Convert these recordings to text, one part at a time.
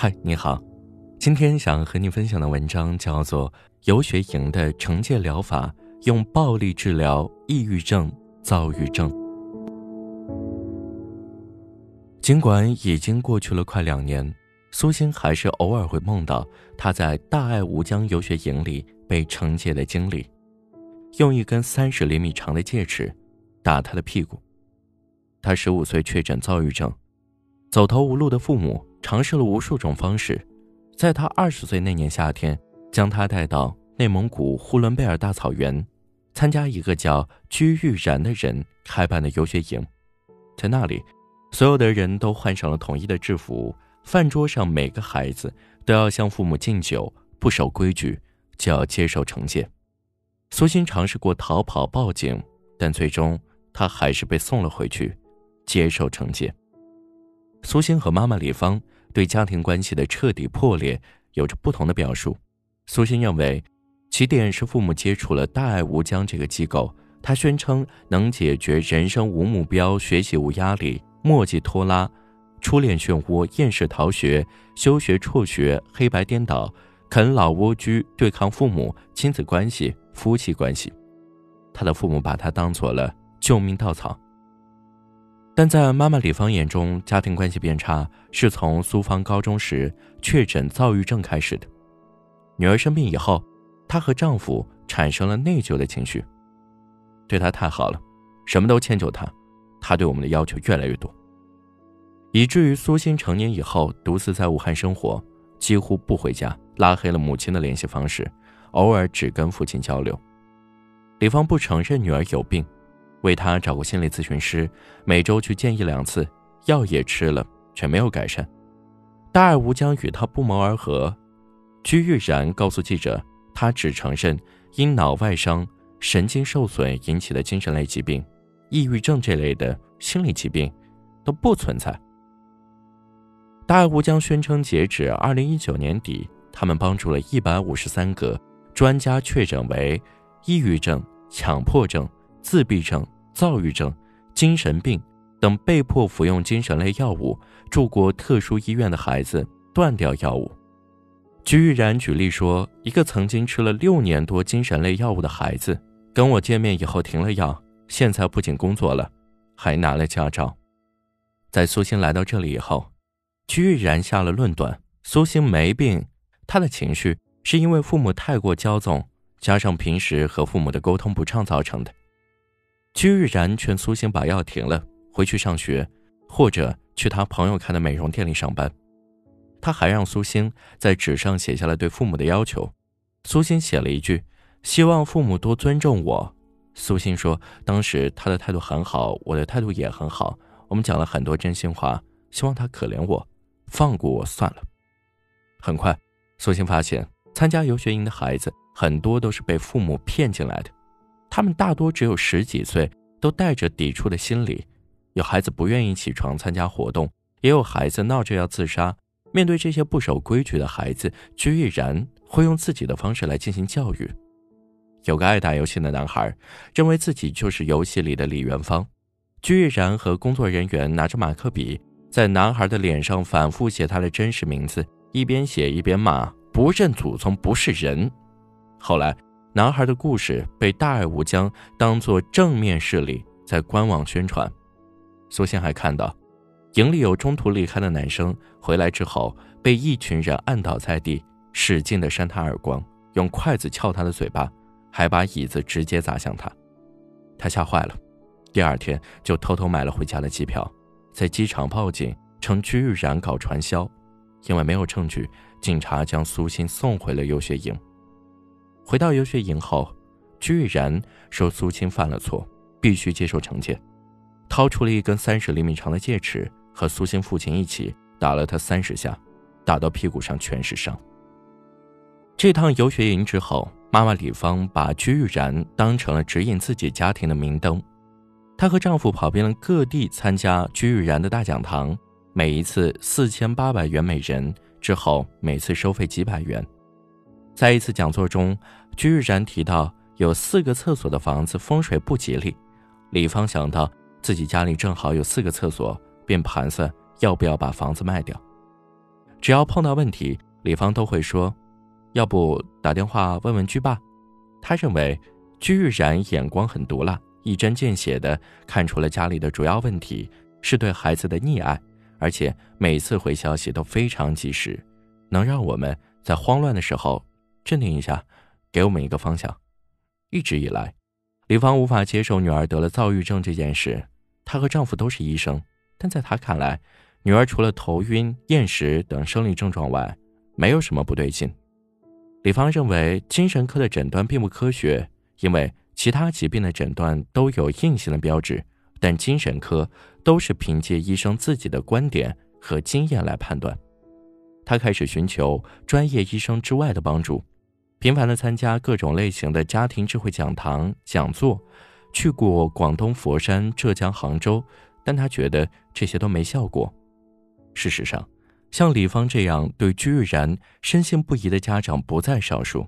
嗨，你好，今天想和你分享的文章叫做《游学营的惩戒疗法：用暴力治疗抑郁症、躁郁症》。尽管已经过去了快两年，苏欣还是偶尔会梦到他在大爱无疆游学营里被惩戒的经历，用一根三十厘米长的戒尺打他的屁股。他十五岁确诊躁郁症，走投无路的父母。尝试了无数种方式，在他二十岁那年夏天，将他带到内蒙古呼伦贝尔大草原，参加一个叫居玉然的人开办的游学营。在那里，所有的人都换上了统一的制服，饭桌上每个孩子都要向父母敬酒，不守规矩就要接受惩戒。苏欣尝试过逃跑报警，但最终他还是被送了回去，接受惩戒。苏欣和妈妈李芳对家庭关系的彻底破裂有着不同的表述。苏欣认为，起点是父母接触了大爱无疆这个机构，他宣称能解决人生无目标、学习无压力、墨迹拖拉、初恋漩涡、厌世逃学、休学辍学、黑白颠倒、啃老蜗居、对抗父母、亲子关系、夫妻关系。他的父母把他当做了救命稻草。但在妈妈李芳眼中，家庭关系变差是从苏芳高中时确诊躁郁症开始的。女儿生病以后，她和丈夫产生了内疚的情绪，对她太好了，什么都迁就她，她对我们的要求越来越多，以至于苏欣成年以后独自在武汉生活，几乎不回家，拉黑了母亲的联系方式，偶尔只跟父亲交流。李芳不承认女儿有病。为他找过心理咨询师，每周去见一两次，药也吃了，却没有改善。大爱无疆与他不谋而合。居玉然告诉记者，他只承认因脑外伤、神经受损引起的精神类疾病，抑郁症这类的心理疾病都不存在。大爱无疆宣称，截止二零一九年底，他们帮助了一百五十三个专家确诊为抑郁症、强迫症。自闭症、躁郁症、精神病等被迫服用精神类药物、住过特殊医院的孩子断掉药物。居玉然举例说，一个曾经吃了六年多精神类药物的孩子，跟我见面以后停了药，现在不仅工作了，还拿了驾照。在苏欣来到这里以后，居玉然下了论断：苏欣没病，她的情绪是因为父母太过骄纵，加上平时和父母的沟通不畅造成的。居玉然劝苏欣把药停了，回去上学，或者去他朋友开的美容店里上班。他还让苏欣在纸上写下了对父母的要求。苏欣写了一句：“希望父母多尊重我。”苏欣说：“当时他的态度很好，我的态度也很好，我们讲了很多真心话，希望他可怜我，放过我算了。”很快，苏欣发现参加游学营的孩子很多都是被父母骗进来的。他们大多只有十几岁，都带着抵触的心理。有孩子不愿意起床参加活动，也有孩子闹着要自杀。面对这些不守规矩的孩子，居玉然会用自己的方式来进行教育。有个爱打游戏的男孩，认为自己就是游戏里的李元芳。居玉然和工作人员拿着马克笔，在男孩的脸上反复写他的真实名字，一边写一边骂：“不认祖宗不是人。”后来。男孩的故事被大爱无疆当作正面事例在官网宣传。苏欣还看到，营里有中途离开的男生回来之后，被一群人按倒在地，使劲的扇他耳光，用筷子撬他的嘴巴，还把椅子直接砸向他。他吓坏了，第二天就偷偷买了回家的机票，在机场报警称居然搞传销。因为没有证据，警察将苏欣送回了游学营。回到游学营后，居玉然说苏青犯了错，必须接受惩戒，掏出了一根三十厘米长的戒尺，和苏青父亲一起打了他三十下，打到屁股上全是伤。这趟游学营之后，妈妈李芳把居玉然当成了指引自己家庭的明灯，她和丈夫跑遍了各地参加居玉然的大讲堂，每一次四千八百元每人，之后每次收费几百元。在一次讲座中，居玉然提到有四个厕所的房子风水不吉利。李芳想到自己家里正好有四个厕所，便盘算要不要把房子卖掉。只要碰到问题，李芳都会说：“要不打电话问问居爸。”他认为居玉然眼光很毒辣，一针见血地看出了家里的主要问题是对孩子的溺爱，而且每次回消息都非常及时，能让我们在慌乱的时候镇定一下，给我们一个方向。一直以来，李芳无法接受女儿得了躁郁症这件事。她和丈夫都是医生，但在她看来，女儿除了头晕、厌食等生理症状外，没有什么不对劲。李芳认为精神科的诊断并不科学，因为其他疾病的诊断都有硬性的标志，但精神科都是凭借医生自己的观点和经验来判断。她开始寻求专业医生之外的帮助，频繁的参加各种类型的家庭智慧讲堂讲座，去过广东佛山、浙江杭州，但他觉得这些都没效果。事实上，像李芳这样对居玉然深信不疑的家长不在少数，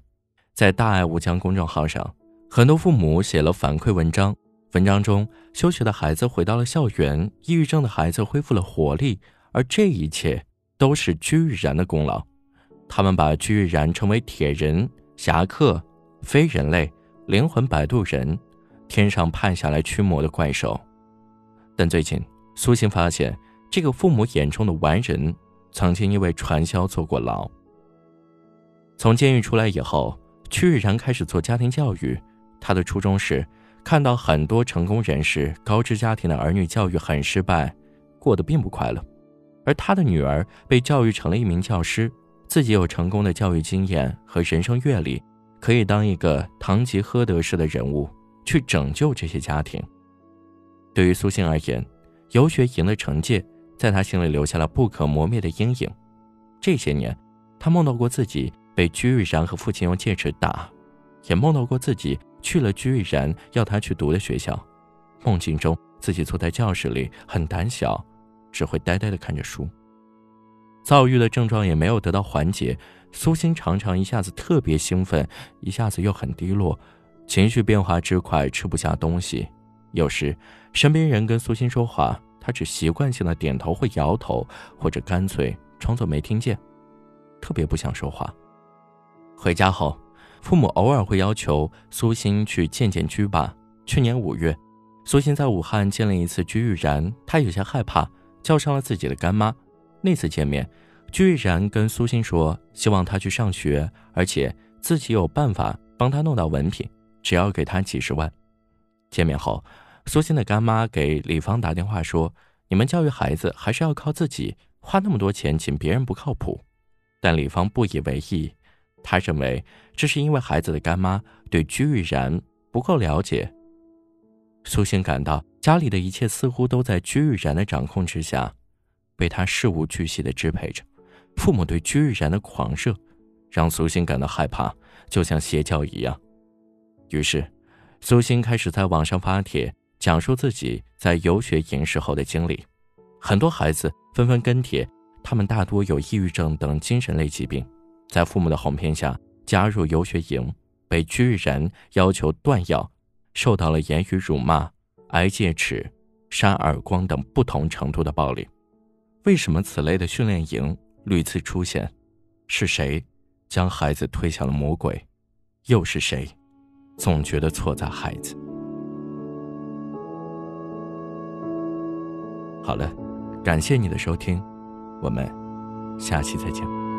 在大爱无疆公众号上，很多父母写了反馈文章。文章中，休学的孩子回到了校园，抑郁症的孩子恢复了活力，而这一切都是居玉然的功劳。他们把居玉然称为铁人、侠客、非人类、灵魂摆渡人、天上派下来驱魔的怪兽。但最近，苏欣发现，这个父母眼中的完人。曾经因为传销坐过牢。从监狱出来以后，屈玉然开始做家庭教育。他的初衷是看到很多成功人士、高知家庭的儿女教育很失败，过得并不快乐。而他的女儿被教育成了一名教师，自己有成功的教育经验和人生阅历，可以当一个堂吉诃德式的人物去拯救这些家庭。对于苏欣而言，游学营的惩戒。在他心里留下了不可磨灭的阴影。这些年，他梦到过自己被居玉然和父亲用戒尺打，也梦到过自己去了居玉然要他去读的学校。梦境中，自己坐在教室里，很胆小，只会呆呆地看着书。躁郁的症状也没有得到缓解，苏欣常常一下子特别兴奋，一下子又很低落，情绪变化之快，吃不下东西。有时，身边人跟苏欣说话。他只习惯性的点头或摇头，或者干脆装作没听见，特别不想说话。回家后，父母偶尔会要求苏欣去见见居爸。去年五月，苏欣在武汉见了一次居玉然，他有些害怕，叫上了自己的干妈。那次见面，居玉然跟苏欣说，希望他去上学，而且自己有办法帮他弄到文凭，只要给他几十万。见面后。苏欣的干妈给李芳打电话说：“你们教育孩子还是要靠自己，花那么多钱请别人不靠谱。”但李芳不以为意，他认为这是因为孩子的干妈对居玉然不够了解。苏欣感到家里的一切似乎都在居玉然的掌控之下，被他事无巨细的支配着。父母对居然的狂热，让苏欣感到害怕，就像邪教一样。于是，苏欣开始在网上发帖。讲述自己在游学营时候的经历，很多孩子纷纷跟帖，他们大多有抑郁症等精神类疾病，在父母的哄骗下加入游学营，被居然要求断药，受到了言语辱骂、挨戒尺、扇耳光等不同程度的暴力。为什么此类的训练营屡次出现？是谁将孩子推向了魔鬼？又是谁总觉得错在孩子？好了，感谢你的收听，我们下期再见。